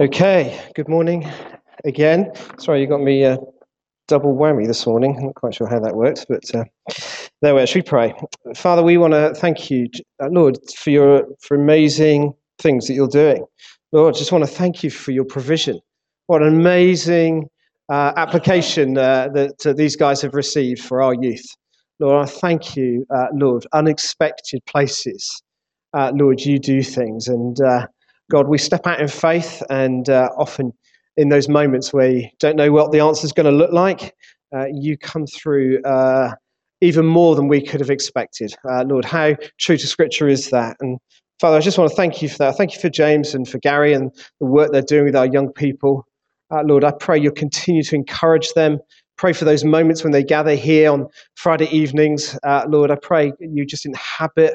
Okay, good morning again. Sorry, you got me uh, double whammy this morning. I'm not quite sure how that works, but uh, there we are. Should we pray? Father, we want to thank you, uh, Lord, for your for amazing things that you're doing. Lord, just want to thank you for your provision. What an amazing uh, application uh, that uh, these guys have received for our youth. Lord, I thank you, uh, Lord, unexpected places. Lord, you do things. And God, we step out in faith, and uh, often in those moments where you don't know what the answer is going to look like, uh, you come through uh, even more than we could have expected. Uh, Lord, how true to Scripture is that? And Father, I just want to thank you for that. Thank you for James and for Gary and the work they're doing with our young people. Uh, Lord, I pray you'll continue to encourage them. Pray for those moments when they gather here on Friday evenings. Uh, Lord, I pray you just inhabit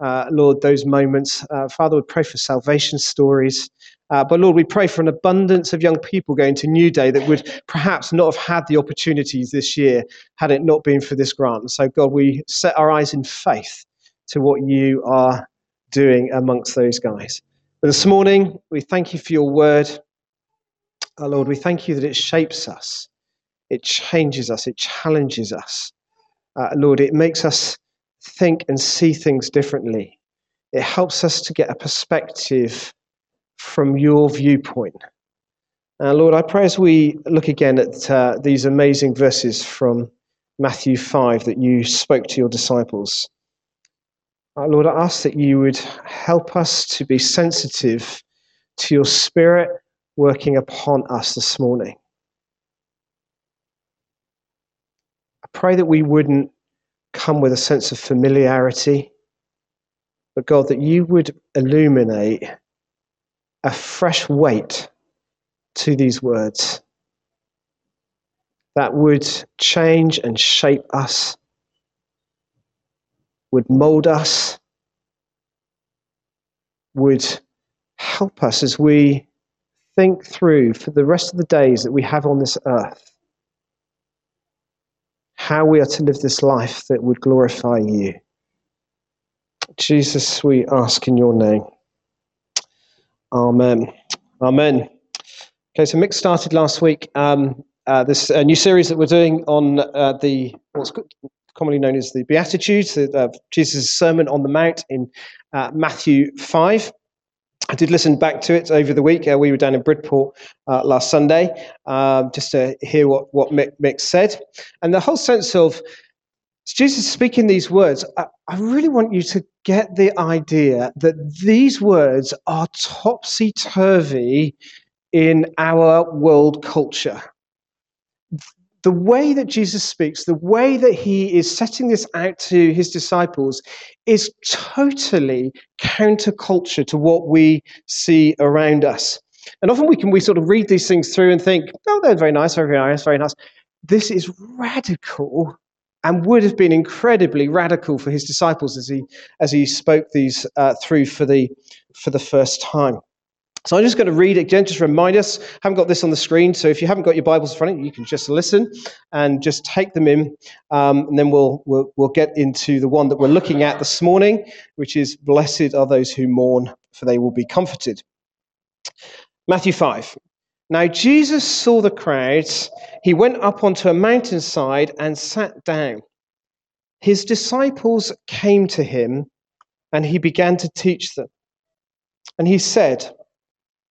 uh, Lord, those moments. Uh, Father, we pray for salvation stories. Uh, but Lord, we pray for an abundance of young people going to New Day that would perhaps not have had the opportunities this year had it not been for this grant. So, God, we set our eyes in faith to what you are doing amongst those guys. But this morning, we thank you for your word. Oh, Lord, we thank you that it shapes us, it changes us, it challenges us. Uh, Lord, it makes us think and see things differently. It helps us to get a perspective from your viewpoint. Uh, Lord, I pray as we look again at uh, these amazing verses from Matthew 5 that you spoke to your disciples. Uh, Lord, I ask that you would help us to be sensitive to your spirit working upon us this morning. I pray that we wouldn't come with a sense of familiarity, but God, that you would illuminate a fresh weight to these words that would change and shape us, would mold us, would help us as we think through for the rest of the days that we have on this earth how we are to live this life that would glorify you. Jesus, we ask in your name. Amen. Amen. Okay, so Mick started last week um, uh, this uh, new series that we're doing on uh, the what's commonly known as the Beatitudes, uh, Jesus' Sermon on the Mount in uh, Matthew 5. I did listen back to it over the week. Uh, we were down in Bridport uh, last Sunday um, just to hear what, what Mick, Mick, said. And the whole sense of Jesus speaking these words, I, I really want you to get the idea that these words are topsy turvy in our world culture the way that Jesus speaks, the way that he is setting this out to his disciples, is totally counterculture to what we see around us. And often we can we sort of read these things through and think, oh, they're very nice, very nice, very nice. This is radical and would have been incredibly radical for his disciples as he as he spoke these uh, through for the for the first time. So I'm just going to read it again, just remind us. I haven't got this on the screen, so if you haven't got your Bibles in front of you, you can just listen and just take them in, um, and then we'll, we'll we'll get into the one that we're looking at this morning, which is "Blessed are those who mourn, for they will be comforted." Matthew five. Now Jesus saw the crowds. He went up onto a mountainside and sat down. His disciples came to him, and he began to teach them. And he said.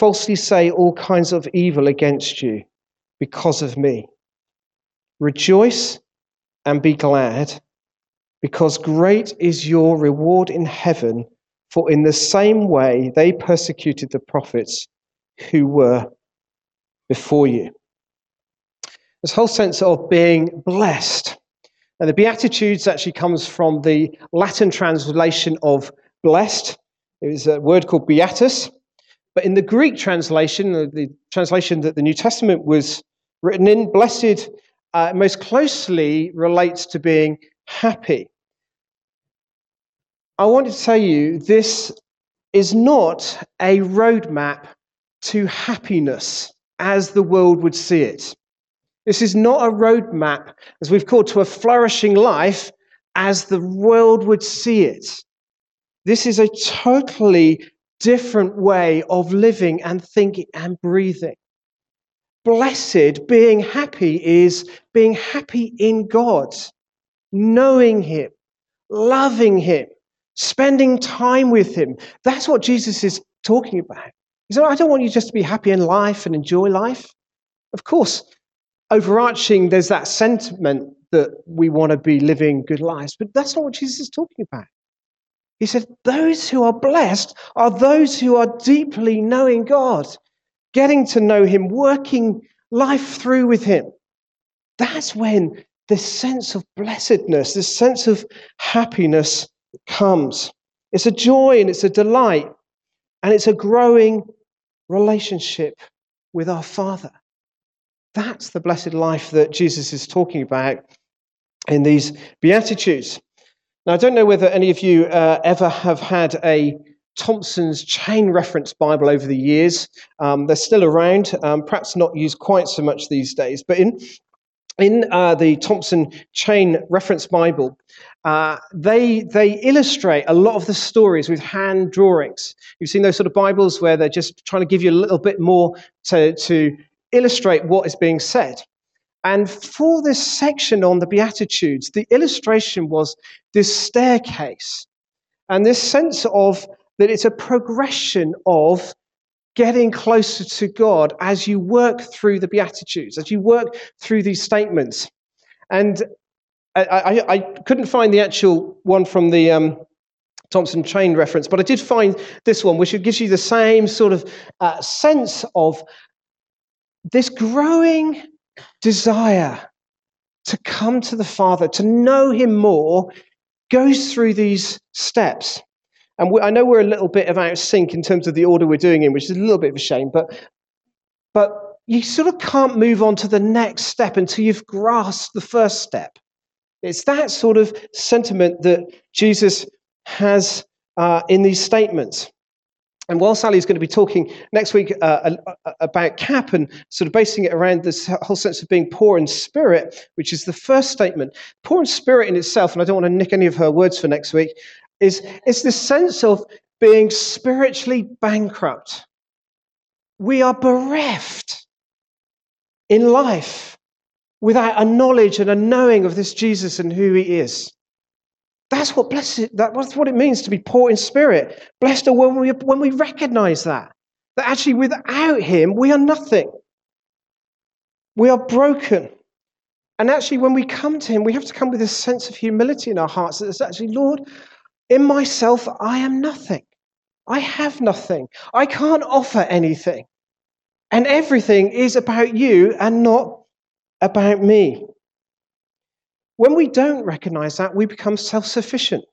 falsely say all kinds of evil against you because of me. Rejoice and be glad, because great is your reward in heaven, for in the same way they persecuted the prophets who were before you. This whole sense of being blessed. And the Beatitudes actually comes from the Latin translation of blessed. It was a word called beatus. But in the Greek translation, the translation that the New Testament was written in, blessed uh, most closely relates to being happy. I want to tell you this is not a roadmap to happiness as the world would see it. This is not a roadmap, as we've called, to a flourishing life as the world would see it. This is a totally different way of living and thinking and breathing. Blessed, being happy, is being happy in God, knowing Him, loving Him, spending time with Him. That's what Jesus is talking about. He said, I don't want you just to be happy in life and enjoy life. Of course, overarching, there's that sentiment that we want to be living good lives, but that's not what Jesus is talking about. He said, Those who are blessed are those who are deeply knowing God, getting to know Him, working life through with Him. That's when this sense of blessedness, this sense of happiness comes. It's a joy and it's a delight, and it's a growing relationship with our Father. That's the blessed life that Jesus is talking about in these Beatitudes. Now, I don't know whether any of you uh, ever have had a Thompson's Chain Reference Bible over the years. Um, they're still around, um, perhaps not used quite so much these days, but in in uh, the Thompson Chain Reference Bible, uh, they they illustrate a lot of the stories with hand drawings. You've seen those sort of Bibles where they're just trying to give you a little bit more to to illustrate what is being said. And for this section on the Beatitudes, the illustration was this staircase and this sense of that it's a progression of getting closer to God as you work through the Beatitudes, as you work through these statements. And I, I, I couldn't find the actual one from the um, Thompson Chain reference, but I did find this one, which gives you the same sort of uh, sense of this growing desire to come to the Father, to know Him more, goes through these steps. And we, I know we're a little bit of out of sync in terms of the order we're doing in, which is a little bit of a shame, but, but you sort of can't move on to the next step until you've grasped the first step. It's that sort of sentiment that Jesus has uh, in these statements. And while Sally's going to be talking next week uh, about CAP and sort of basing it around this whole sense of being poor in spirit, which is the first statement, poor in spirit in itself, and I don't want to nick any of her words for next week, is, is this sense of being spiritually bankrupt. We are bereft in life without a knowledge and a knowing of this Jesus and who he is. That's what blessed, that's what it means to be poor in spirit. Blessed are when we, when we recognize that. That actually without him, we are nothing. We are broken. And actually, when we come to him, we have to come with a sense of humility in our hearts that it's actually, Lord, in myself, I am nothing. I have nothing. I can't offer anything. And everything is about you and not about me. When we don't recognize that, we become self sufficient.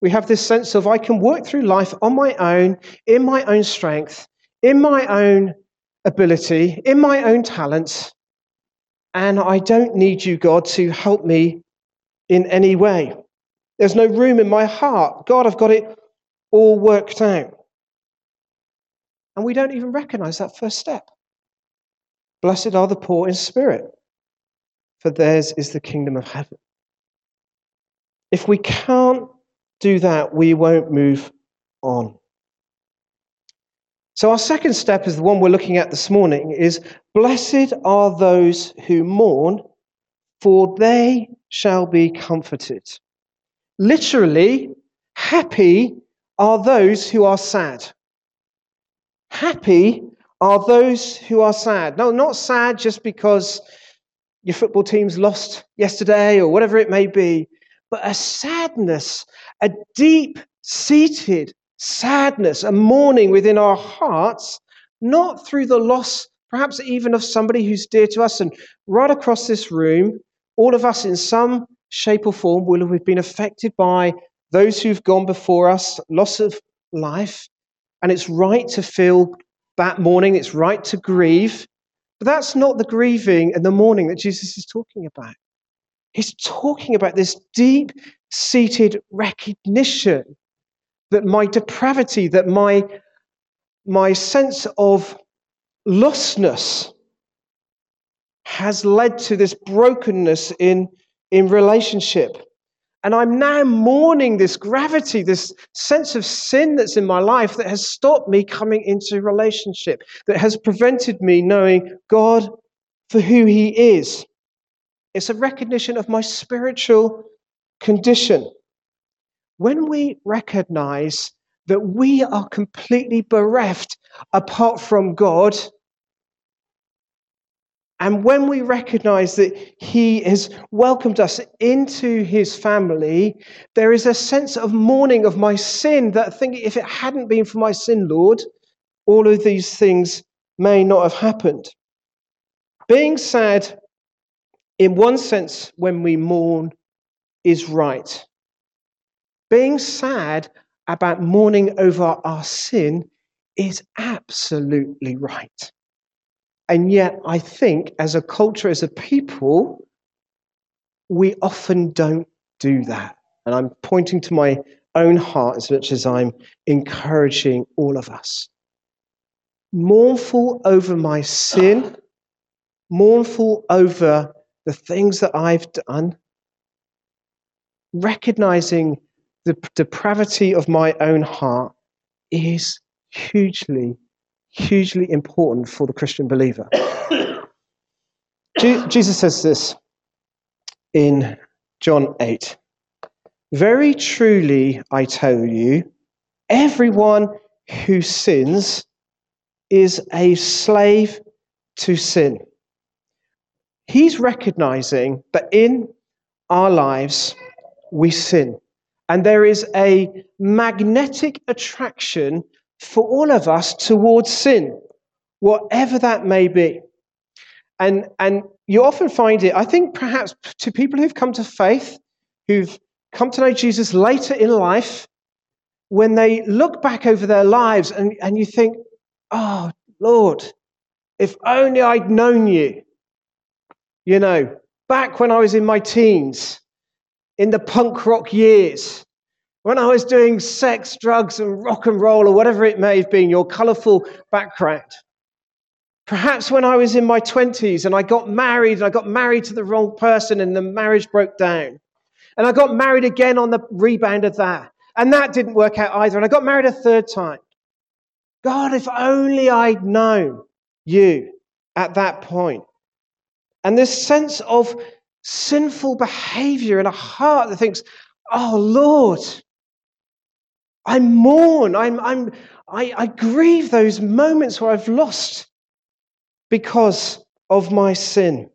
We have this sense of, I can work through life on my own, in my own strength, in my own ability, in my own talents, and I don't need you, God, to help me in any way. There's no room in my heart. God, I've got it all worked out. And we don't even recognize that first step. Blessed are the poor in spirit, for theirs is the kingdom of heaven. If we can't do that, we won't move on. So our second step is the one we're looking at this morning is blessed are those who mourn for they shall be comforted. Literally, happy are those who are sad. Happy are those who are sad. No, not sad just because your football team's lost yesterday or whatever it may be, but a sadness, a deep seated sadness, a mourning within our hearts, not through the loss, perhaps even of somebody who's dear to us. And right across this room, all of us in some shape or form will have been affected by those who've gone before us, loss of life. And it's right to feel that mourning, it's right to grieve. But that's not the grieving and the mourning that Jesus is talking about. He's talking about this deep seated recognition that my depravity, that my, my sense of lostness has led to this brokenness in, in relationship. And I'm now mourning this gravity, this sense of sin that's in my life that has stopped me coming into relationship, that has prevented me knowing God for who He is. It's a recognition of my spiritual condition. When we recognize that we are completely bereft apart from God, and when we recognize that He has welcomed us into His family, there is a sense of mourning of my sin that I think if it hadn't been for my sin, Lord, all of these things may not have happened. Being sad, in one sense, when we mourn, is right. Being sad about mourning over our sin is absolutely right. And yet, I think as a culture, as a people, we often don't do that. And I'm pointing to my own heart as much as I'm encouraging all of us. Mournful over my sin, mournful over the things that I've done, recognizing the depravity of my own heart is hugely hugely important for the Christian believer. Jesus says this in John 8 Very truly, I tell you, everyone who sins is a slave to sin. He's recognizing that in our lives we sin. And there is a magnetic attraction for all of us towards sin, whatever that may be. And, and you often find it, I think perhaps to people who've come to faith, who've come to know Jesus later in life, when they look back over their lives and, and you think, oh, Lord, if only I'd known you. You know, back when I was in my teens, in the punk rock years, when I was doing sex, drugs, and rock and roll, or whatever it may have been, your colorful background. Perhaps when I was in my 20s and I got married, and I got married to the wrong person and the marriage broke down. And I got married again on the rebound of that. And that didn't work out either. And I got married a third time. God, if only I'd known you at that point. And this sense of sinful behavior in a heart that thinks, oh, Lord, I mourn. I'm, I'm, I, I grieve those moments where I've lost because of my sin.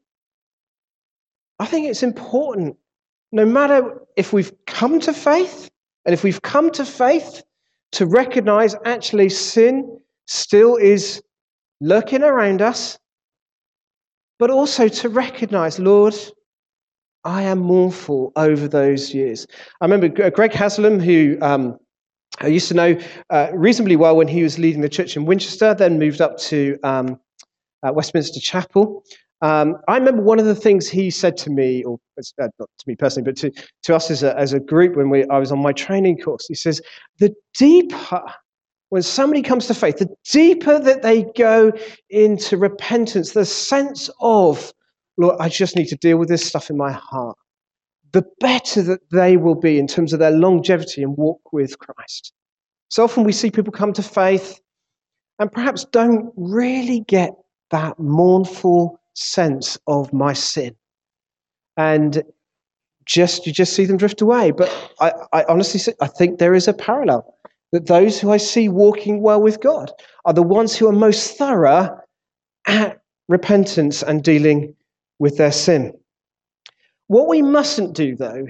I think it's important, no matter if we've come to faith, and if we've come to faith, to recognize actually sin still is lurking around us, but also to recognize, Lord, I am mournful over those years. I remember Greg Haslam, who um, I used to know uh, reasonably well when he was leading the church in Winchester, then moved up to um, uh, Westminster Chapel. Um, I remember one of the things he said to me, or uh, not to me personally, but to, to us as a, as a group when we, I was on my training course, he says, the deeper, when somebody comes to faith, the deeper that they go into repentance, the sense of, Lord, I just need to deal with this stuff in my heart the better that they will be in terms of their longevity and walk with Christ. So often we see people come to faith and perhaps don't really get that mournful sense of my sin. And just you just see them drift away. But I, I honestly I think there is a parallel that those who I see walking well with God are the ones who are most thorough at repentance and dealing with their sin. What we mustn't do, though,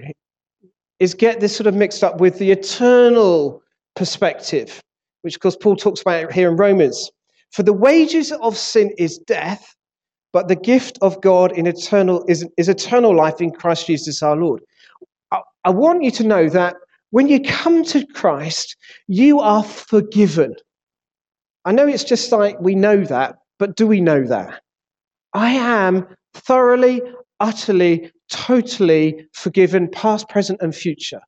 is get this sort of mixed up with the eternal perspective, which, of course, Paul talks about here in Romans. For the wages of sin is death, but the gift of God in eternal is, is eternal life in Christ Jesus our Lord. I, I want you to know that when you come to Christ, you are forgiven. I know it's just like we know that, but do we know that? I am thoroughly, utterly, totally forgiven, past, present, and future.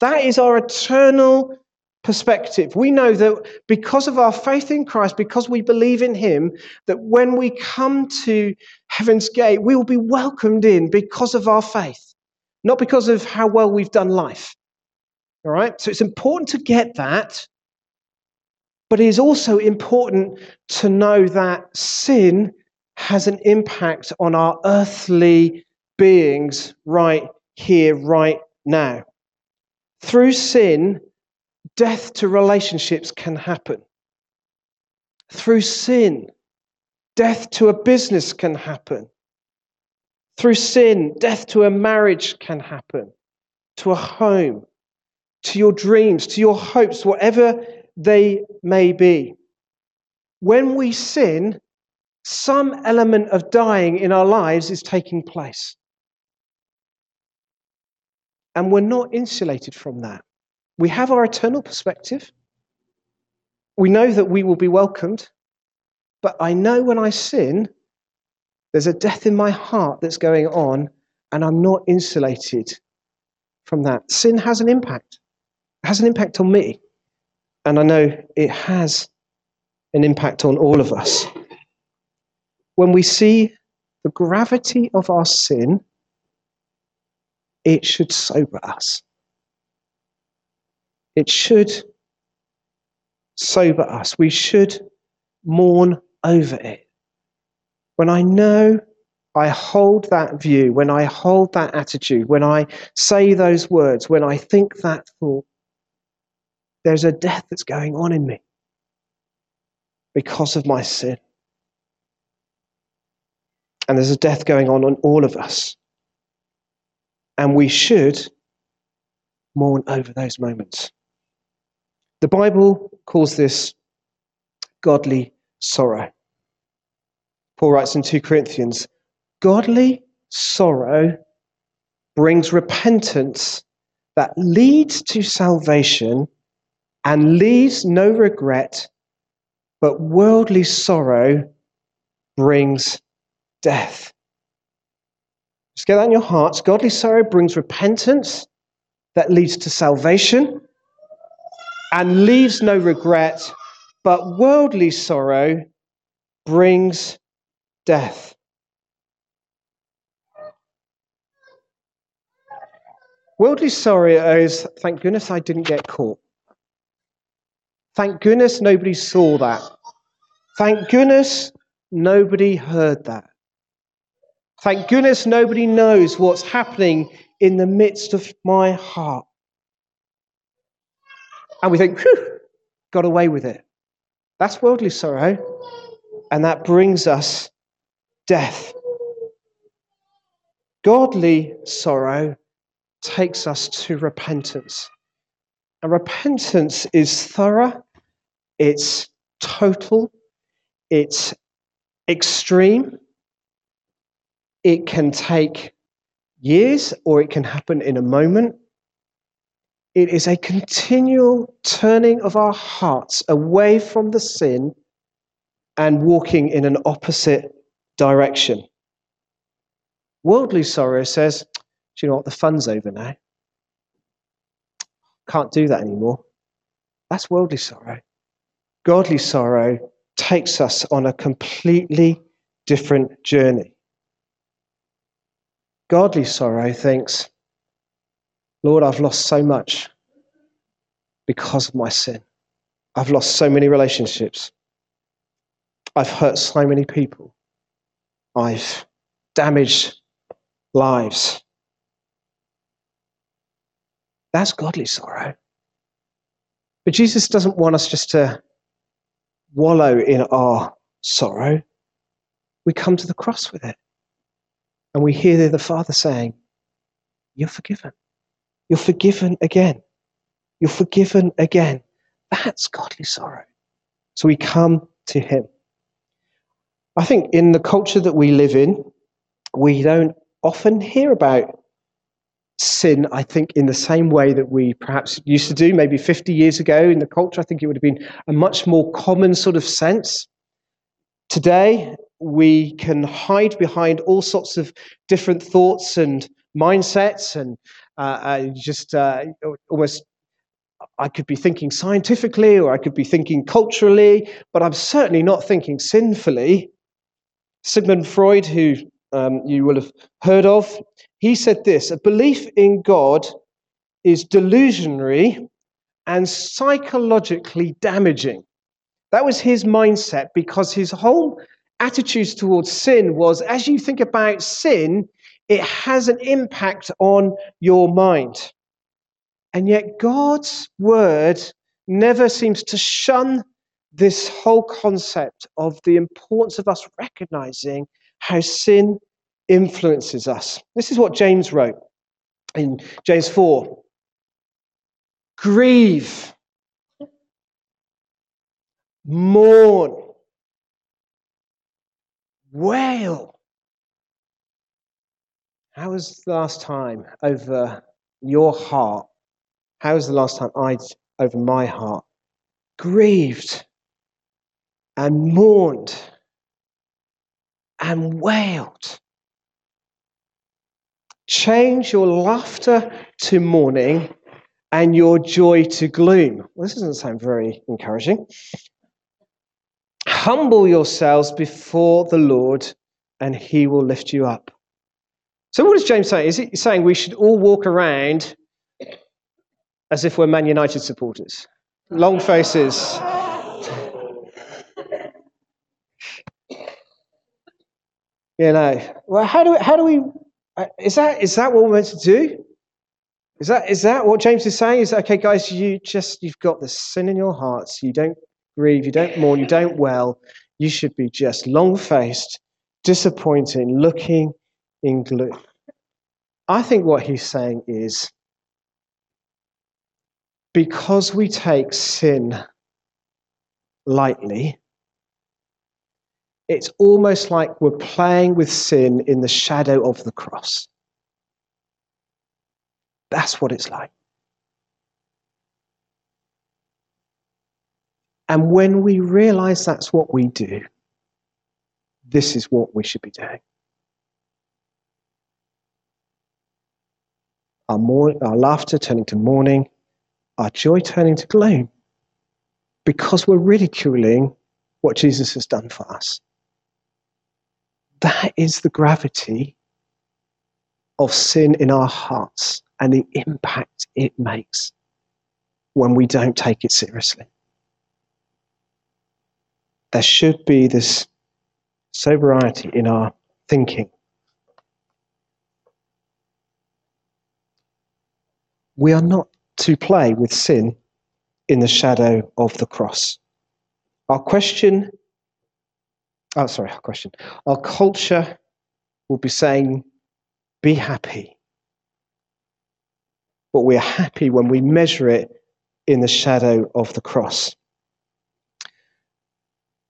That is our eternal perspective. We know that because of our faith in Christ, because we believe in Him, that when we come to heaven's gate, we will be welcomed in because of our faith, not because of how well we've done life. All right? So it's important to get that. But it is also important to know that sin has an impact on our earthly beings right here, right now. Through sin, death to relationships can happen. Through sin, death to a business can happen. Through sin, death to a marriage can happen, to a home, to your dreams, to your hopes, whatever they may be. When we sin, some element of dying in our lives is taking place. And we're not insulated from that. We have our eternal perspective. We know that we will be welcomed. But I know when I sin, there's a death in my heart that's going on, and I'm not insulated from that. Sin has an impact, it has an impact on me. And I know it has an impact on all of us. When we see the gravity of our sin, it should sober us. It should sober us. We should mourn over it. When I know I hold that view, when I hold that attitude, when I say those words, when I think that thought, there's a death that's going on in me because of my sin. And there's a death going on on all of us. And we should mourn over those moments. The Bible calls this godly sorrow. Paul writes in 2 Corinthians Godly sorrow brings repentance that leads to salvation and leaves no regret, but worldly sorrow brings death. Just get that in your hearts. Godly sorrow brings repentance that leads to salvation and leaves no regret, but worldly sorrow brings death. Worldly sorrow is, thank goodness I didn't get caught. Thank goodness nobody saw that. Thank goodness nobody heard that. Thank goodness nobody knows what's happening in the midst of my heart. And we think, whew, got away with it. That's worldly sorrow. And that brings us death. Godly sorrow takes us to repentance. And repentance is thorough, it's total, it's extreme. It can take years or it can happen in a moment. It is a continual turning of our hearts away from the sin and walking in an opposite direction. Worldly sorrow says, Do you know what? The fun's over now. Can't do that anymore. That's worldly sorrow. Godly sorrow takes us on a completely different journey. Godly sorrow thinks, Lord, I've lost so much because of my sin. I've lost so many relationships. I've hurt so many people. I've damaged lives. That's godly sorrow. But Jesus doesn't want us just to wallow in our sorrow. We come to the cross with it. And we hear the Father saying, You're forgiven. You're forgiven again. You're forgiven again. That's godly sorrow. So we come to Him. I think in the culture that we live in, we don't often hear about sin, I think, in the same way that we perhaps used to do maybe 50 years ago in the culture. I think it would have been a much more common sort of sense. Today, we can hide behind all sorts of different thoughts and mindsets and uh, uh, just uh, almost I could be thinking scientifically or I could be thinking culturally, but I'm certainly not thinking sinfully. Sigmund Freud, who um, you will have heard of, he said this a belief in God is delusionary and psychologically damaging. That was his mindset because his whole attitudes towards sin was as you think about sin, it has an impact on your mind. And yet, God's word never seems to shun this whole concept of the importance of us recognizing how sin influences us. This is what James wrote in James 4 Grieve, mourn, wail. How was the last time over your heart? How was the last time I over my heart grieved and mourned and wailed? Change your laughter to mourning and your joy to gloom. Well, this doesn't sound very encouraging. Humble yourselves before the Lord, and he will lift you up. So, what is James saying? Is he saying we should all walk around as if we're Man United supporters? Long faces. You know, well, how do, we, how do we uh, is that is that what we're meant to do? Is that is that what James is saying? Is that okay, guys? You just you've got the sin in your hearts. You don't grieve. You don't mourn. You don't well. You should be just long faced, disappointing, looking in gloom. I think what he's saying is because we take sin lightly, it's almost like we're playing with sin in the shadow of the cross. That's what it's like. And when we realize that's what we do, this is what we should be doing. Our, more, our laughter turning to mourning, our joy turning to gloom, because we're ridiculing what Jesus has done for us. That is the gravity of sin in our hearts and the impact it makes when we don't take it seriously. There should be this sobriety in our thinking. We are not to play with sin in the shadow of the cross. Our question oh, sorry, our question. Our culture will be saying, be happy. But we're happy when we measure it in the shadow of the cross.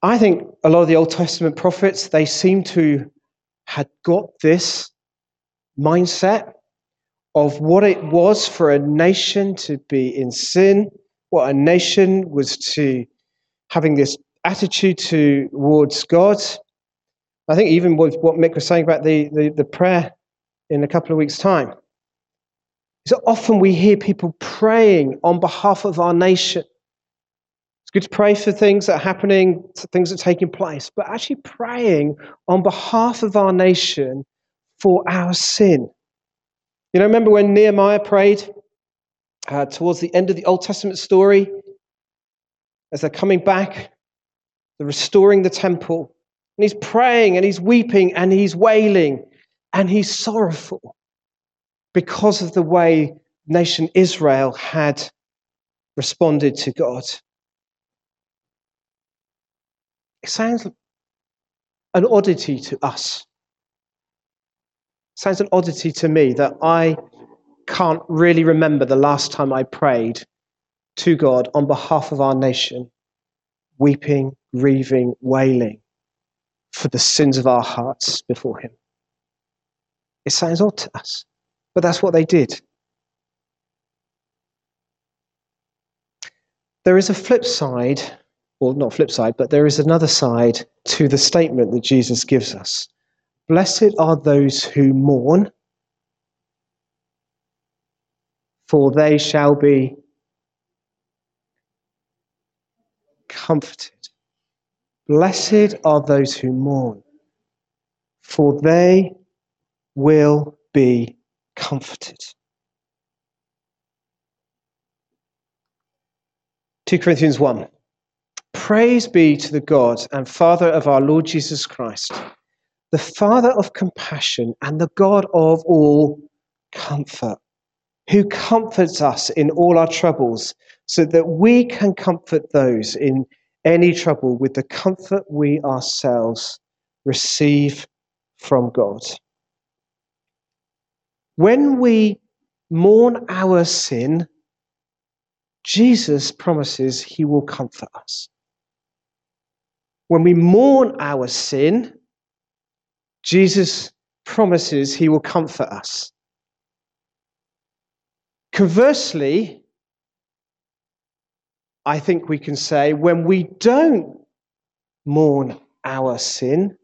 I think a lot of the Old Testament prophets, they seem to had got this mindset of what it was for a nation to be in sin, what a nation was to having this attitude towards God. I think even with what Mick was saying about the, the, the prayer in a couple of weeks' time. So often we hear people praying on behalf of our nation. It's good to pray for things that are happening, things that are taking place, but actually praying on behalf of our nation for our sin. You know, remember when Nehemiah prayed uh, towards the end of the Old Testament story as they're coming back the restoring the temple. And he's praying and he's weeping and he's wailing and he's sorrowful because of the way nation Israel had responded to God. It sounds an oddity to us. It sounds an oddity to me that I can't really remember the last time I prayed to God on behalf of our nation, weeping, grieving, wailing for the sins of our hearts before Him. It sounds odd to us, but that's what they did. There is a flip side, well, not flip side, but there is another side to the statement that Jesus gives us. Blessed are those who mourn, for they shall be comforted. Blessed are those who mourn, for they will be comforted. 2 Corinthians 1. Praise be to the God and Father of our Lord Jesus Christ, the Father of compassion and the God of all comfort, who comforts us in all our troubles, so that we can comfort those in any trouble with the comfort we ourselves receive from God. When we mourn our sin, Jesus promises he will comfort us. When we mourn our sin, Jesus promises he will comfort us. Conversely, I think we can say when we don't mourn our sin,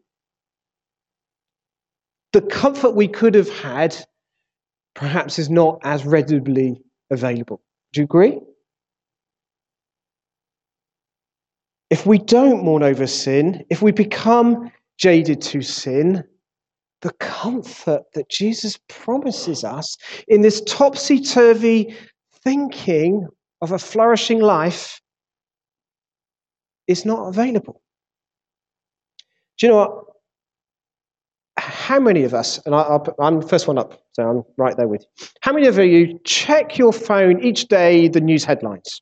the comfort we could have had perhaps is not as readily available. Do you agree? If we don't mourn over sin, if we become jaded to sin, the comfort that Jesus promises us in this topsy turvy thinking of a flourishing life is not available. Do you know what? How many of us, and I, am the first one up, so I'm right there with you. How many of you check your phone each day, the news headlines?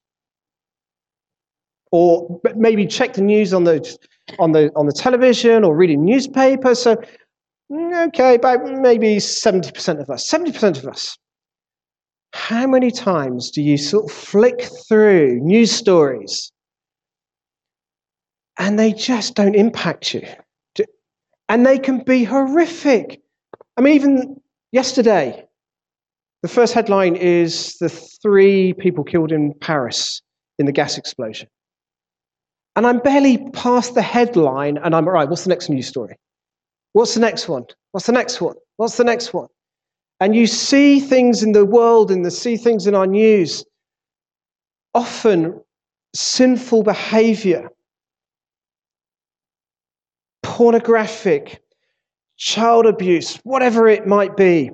Or maybe check the news on the on the on the television or reading newspapers. So okay, about maybe seventy percent of us. Seventy percent of us. How many times do you sort of flick through news stories and they just don't impact you? And they can be horrific. I mean, even yesterday, the first headline is the three people killed in Paris in the gas explosion. And I'm barely past the headline, and I'm right. What's the next news story? What's the next one? What's the next one? What's the next one? And you see things in the world and you see things in our news, often sinful behavior, pornographic, child abuse, whatever it might be.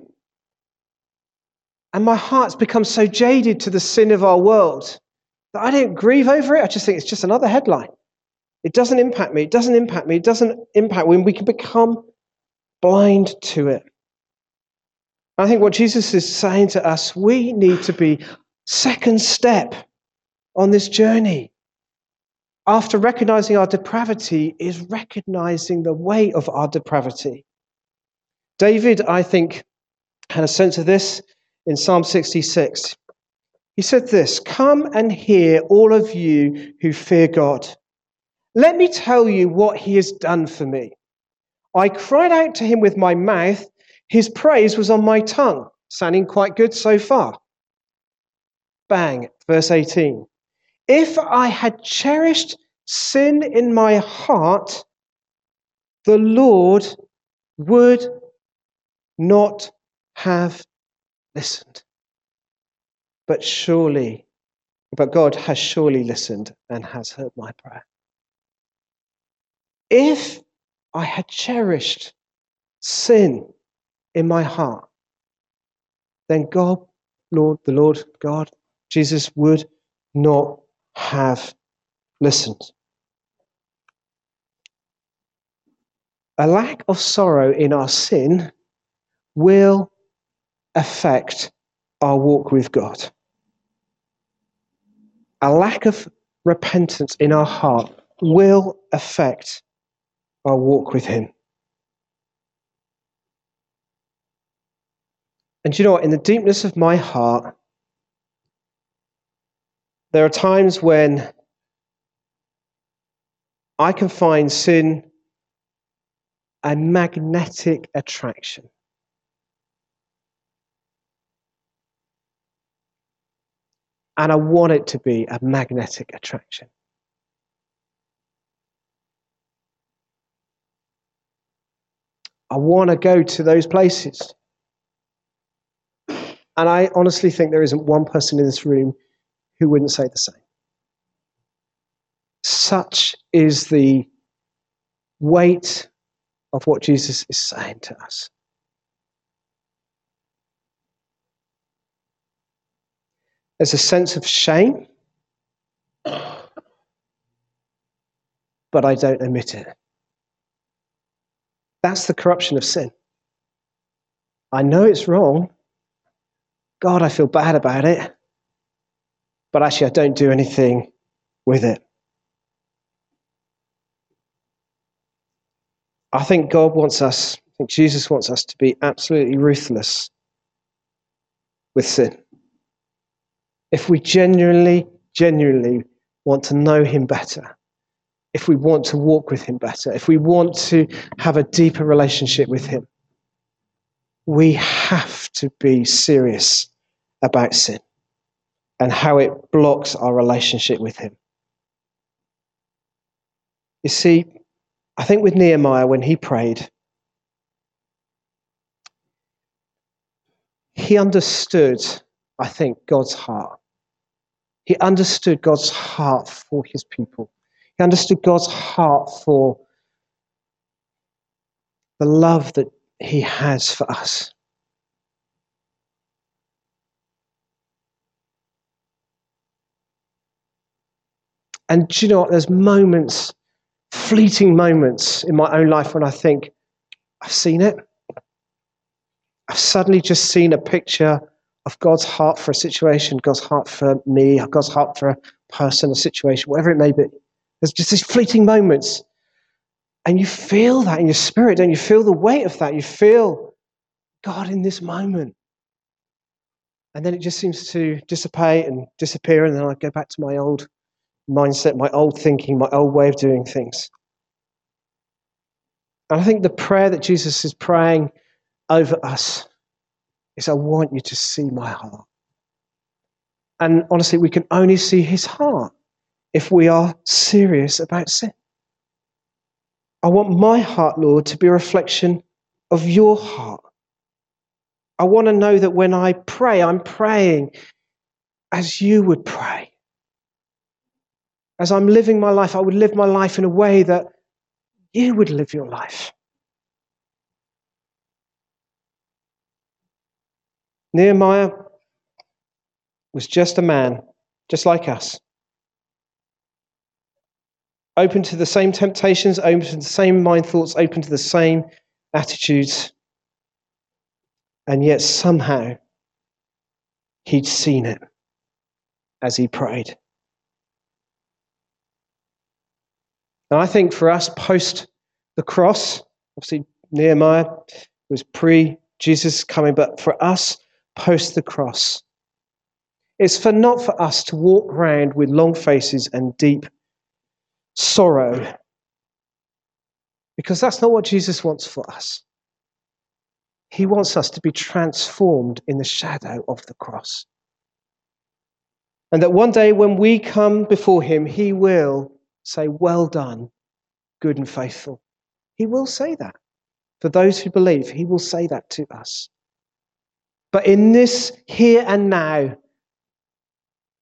And my heart's become so jaded to the sin of our world that I don't grieve over it. I just think it's just another headline. It doesn't impact me. It doesn't impact me. It doesn't impact when we can become blind to it. I think what Jesus is saying to us, we need to be second step on this journey. After recognizing our depravity, is recognizing the weight of our depravity. David, I think, had a sense of this in Psalm 66. He said this Come and hear, all of you who fear God. Let me tell you what he has done for me. I cried out to him with my mouth, his praise was on my tongue. Sounding quite good so far. Bang, verse 18. If I had cherished sin in my heart, the Lord would not have listened. But surely, but God has surely listened and has heard my prayer. If I had cherished sin in my heart, then God, Lord, the Lord God, Jesus would not have listened. A lack of sorrow in our sin will affect our walk with God a lack of repentance in our heart will affect our walk with Him. And you know what? In the deepness of my heart, there are times when I can find sin a magnetic attraction. And I want it to be a magnetic attraction. I want to go to those places. And I honestly think there isn't one person in this room who wouldn't say the same. Such is the weight of what Jesus is saying to us. There's a sense of shame, but I don't admit it. That's the corruption of sin. I know it's wrong. God, I feel bad about it. But actually, I don't do anything with it. I think God wants us, I think Jesus wants us to be absolutely ruthless with sin. If we genuinely, genuinely want to know Him better, if we want to walk with Him better, if we want to have a deeper relationship with Him, we have to be serious about sin and how it blocks our relationship with Him. You see, I think with Nehemiah, when he prayed, he understood, I think, God's heart. He understood God's heart for his people. He understood God's heart for the love that He has for us. And do you know what? There's moments, fleeting moments in my own life when I think, I've seen it. I've suddenly just seen a picture of God's heart for a situation, God's heart for me, God's heart for a person, a situation, whatever it may be. There's just these fleeting moments. And you feel that in your spirit, and you feel the weight of that. You feel God in this moment. And then it just seems to dissipate and disappear, and then I go back to my old mindset, my old thinking, my old way of doing things. And I think the prayer that Jesus is praying over us is I want you to see my heart. And honestly, we can only see his heart if we are serious about sin. I want my heart, Lord, to be a reflection of your heart. I want to know that when I pray, I'm praying as you would pray. As I'm living my life, I would live my life in a way that you would live your life. Nehemiah was just a man, just like us open to the same temptations, open to the same mind thoughts, open to the same attitudes. And yet somehow he'd seen it as he prayed. And I think for us, post the cross, obviously Nehemiah was pre Jesus coming, but for us, post the cross, it's for not for us to walk around with long faces and deep sorrow. Because that's not what Jesus wants for us. He wants us to be transformed in the shadow of the cross. And that one day when we come before him, he will say, Well done, good and faithful. He will say that. For those who believe, he will say that to us. But in this here and now,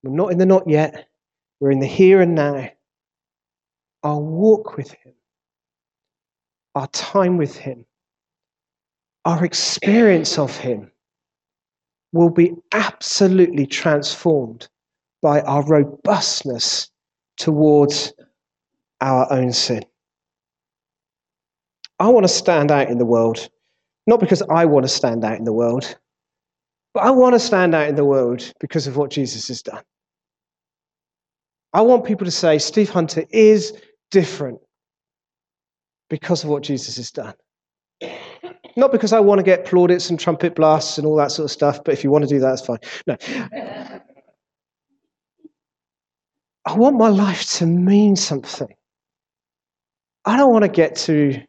we're not in the not yet, we're in the here and now our walk with Him, our time with Him, our experience of Him will be absolutely transformed by our robustness towards our own sin. I want to stand out in the world, not because I want to stand out in the world, but I want to stand out in the world because of what Jesus has done. I want people to say Steve Hunter is different because of what Jesus has done. Not because I want to get plaudits and trumpet blasts and all that sort of stuff, but if you want to do that, that's fine. No. I want my life to mean something. I don't want to get to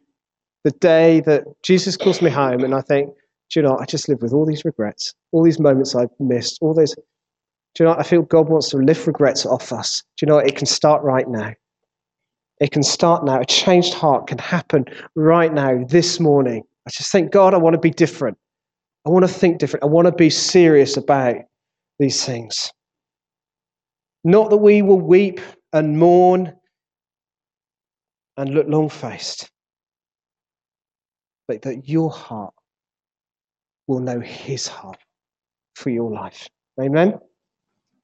the day that Jesus calls me home and I think, do you know, I just live with all these regrets, all these moments I've missed, all those. Do you know, I feel God wants to lift regrets off us. Do you know, it can start right now. It can start now. A changed heart can happen right now, this morning. I just think, God, I want to be different. I want to think different. I want to be serious about these things. Not that we will weep and mourn and look long faced, but that your heart will know his heart for your life. Amen.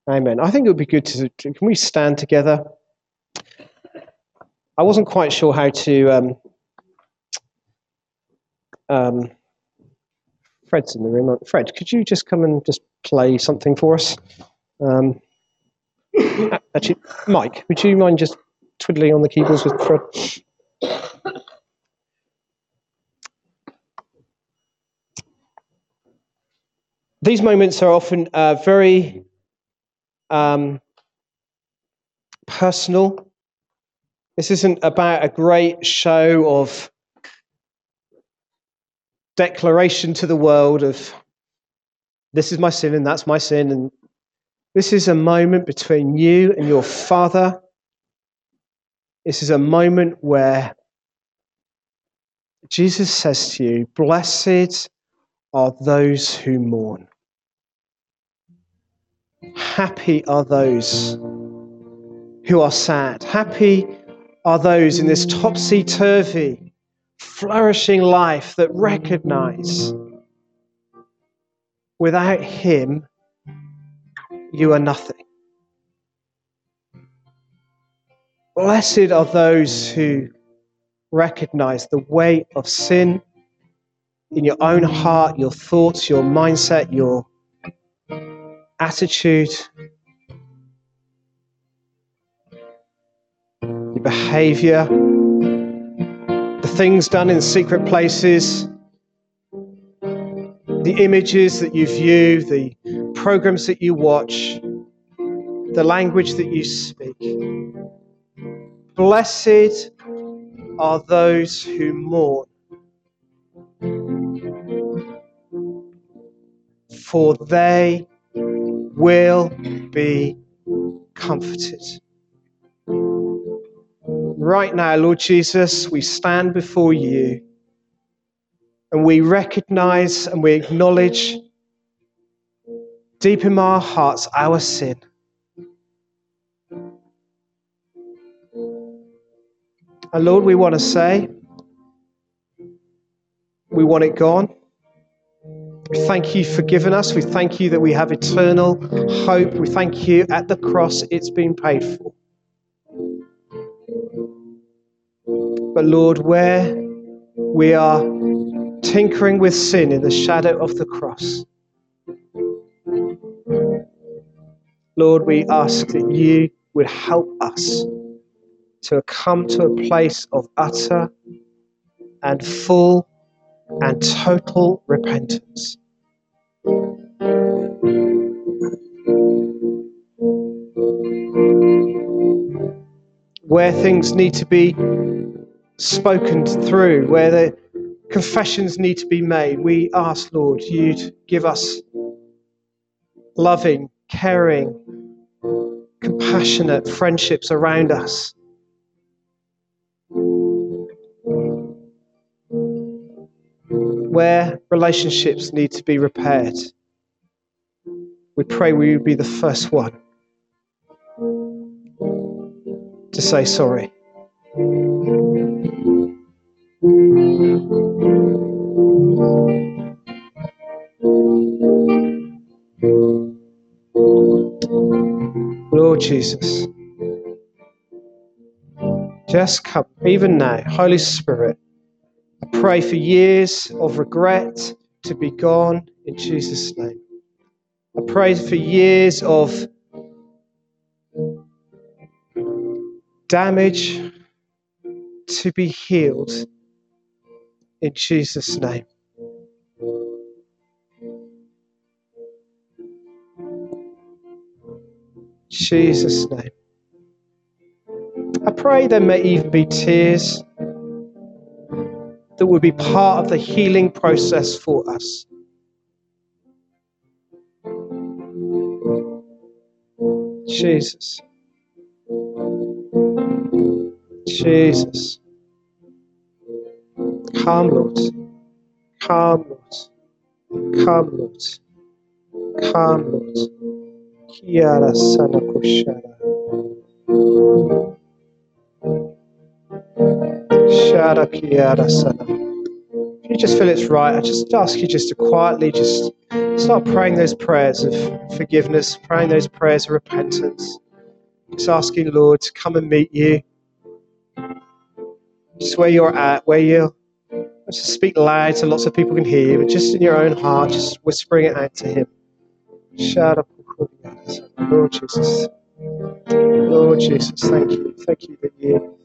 Amen. I think it would be good to, can we stand together? I wasn't quite sure how to um, um, Fred's in the room. Fred, could you just come and just play something for us? Um, actually, Mike, would you mind just twiddling on the keyboards with Fred? These moments are often uh, very um, personal. This isn't about a great show of declaration to the world of this is my sin and that's my sin. And this is a moment between you and your Father. This is a moment where Jesus says to you, Blessed are those who mourn. Happy are those who are sad. Happy are those in this topsy turvy flourishing life that recognize without Him, you are nothing. Blessed are those who recognize the weight of sin in your own heart, your thoughts, your mindset, your attitude, your behavior. The things done in secret places, the images that you view, the programs that you watch, the language that you speak. Blessed are those who mourn, for they will be comforted. Right now, Lord Jesus, we stand before you and we recognize and we acknowledge deep in our hearts our sin. And Lord, we want to say, we want it gone. We thank you for giving us. We thank you that we have eternal hope. We thank you at the cross, it's been paid for. But Lord, where we are tinkering with sin in the shadow of the cross, Lord, we ask that you would help us to come to a place of utter and full and total repentance. Where things need to be spoken through, where the confessions need to be made, we ask, Lord, you'd give us loving, caring, compassionate friendships around us. Where relationships need to be repaired, we pray we would be the first one to say sorry. Lord Jesus, just come, even now, Holy Spirit. Pray for years of regret to be gone in Jesus' name. I pray for years of damage to be healed in Jesus' name. Jesus' name. I pray there may even be tears that would be part of the healing process for us. Jesus. Jesus. Come, Lord. Come, Lord. Come, Lord. Come, Lord. Kiara sana If you just feel it's right, I just ask you just to quietly just start praying those prayers of forgiveness, praying those prayers of repentance. Just asking Lord to come and meet you. Just where you're at, where you're just speak loud so lots of people can hear you, but just in your own heart, just whispering it out to Him. Shout up, Lord Jesus. Lord Jesus, thank you. Thank you that you.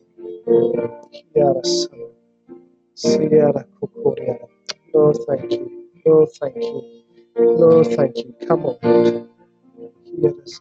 No, thank you. No, thank you. No, thank you. Come on, Lord. Hear us.